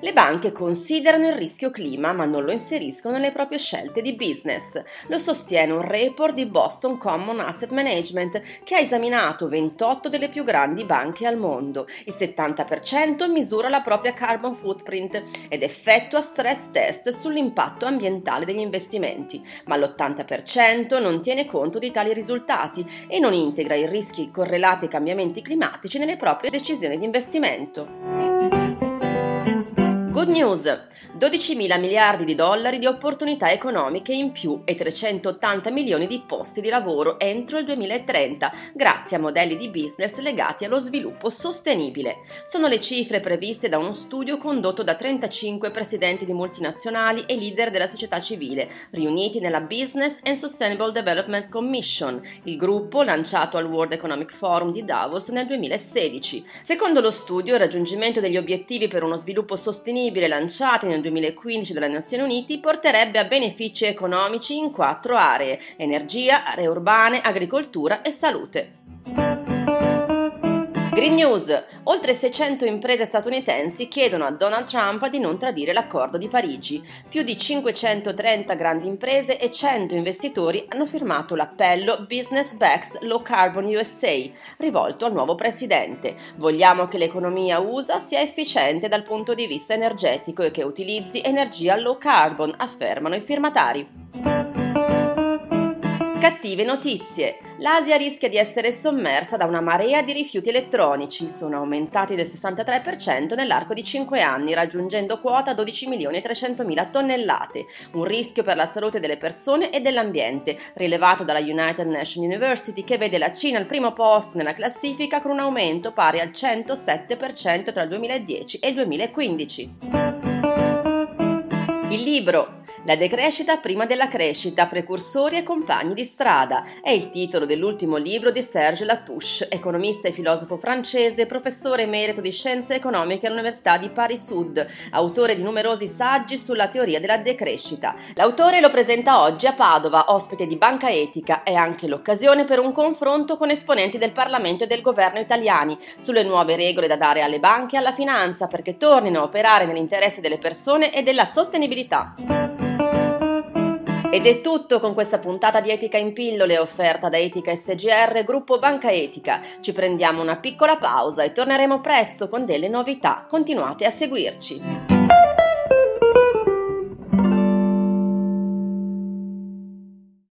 le banche considerano il rischio clima ma non lo inseriscono nelle proprie scelte di business. Lo sostiene un report di Boston Common Asset Management che ha esaminato 28 delle più grandi banche al mondo. Il 70% misura la propria carbon footprint ed effettua stress test sull'impatto ambientale degli investimenti, ma l'80% non tiene conto di tali risultati e non integra i rischi correlati ai cambiamenti climatici nelle proprie decisioni di investimento. Good news! 12 mila miliardi di dollari di opportunità economiche in più e 380 milioni di posti di lavoro entro il 2030, grazie a modelli di business legati allo sviluppo sostenibile. Sono le cifre previste da uno studio condotto da 35 presidenti di multinazionali e leader della società civile, riuniti nella Business and Sustainable Development Commission, il gruppo lanciato al World Economic Forum di Davos nel 2016. Secondo lo studio, il raggiungimento degli obiettivi per uno sviluppo sostenibile sostenibile lanciati nel 2015 dalle Nazioni Unite porterebbe a benefici economici in quattro aree: energia, aree urbane, agricoltura e salute. Green News. Oltre 600 imprese statunitensi chiedono a Donald Trump di non tradire l'accordo di Parigi. Più di 530 grandi imprese e 100 investitori hanno firmato l'appello Business Backs Low Carbon USA, rivolto al nuovo presidente. Vogliamo che l'economia USA sia efficiente dal punto di vista energetico e che utilizzi energia low carbon, affermano i firmatari. Cattive notizie. L'Asia rischia di essere sommersa da una marea di rifiuti elettronici. Sono aumentati del 63% nell'arco di 5 anni, raggiungendo quota 12 milioni e 300 mila tonnellate. Un rischio per la salute delle persone e dell'ambiente, rilevato dalla United Nations University, che vede la Cina al primo posto nella classifica con un aumento pari al 107% tra il 2010 e il 2015. Il libro la decrescita prima della crescita, precursori e compagni di strada è il titolo dell'ultimo libro di Serge Latouche, economista e filosofo francese, professore emerito di scienze economiche all'Università di Paris Sud, autore di numerosi saggi sulla teoria della decrescita. L'autore lo presenta oggi a Padova, ospite di Banca Etica, è anche l'occasione per un confronto con esponenti del Parlamento e del governo italiani sulle nuove regole da dare alle banche e alla finanza perché tornino a operare nell'interesse delle persone e della sostenibilità. Ed è tutto con questa puntata di Etica in pillole offerta da Etica SGR Gruppo Banca Etica. Ci prendiamo una piccola pausa e torneremo presto con delle novità. Continuate a seguirci.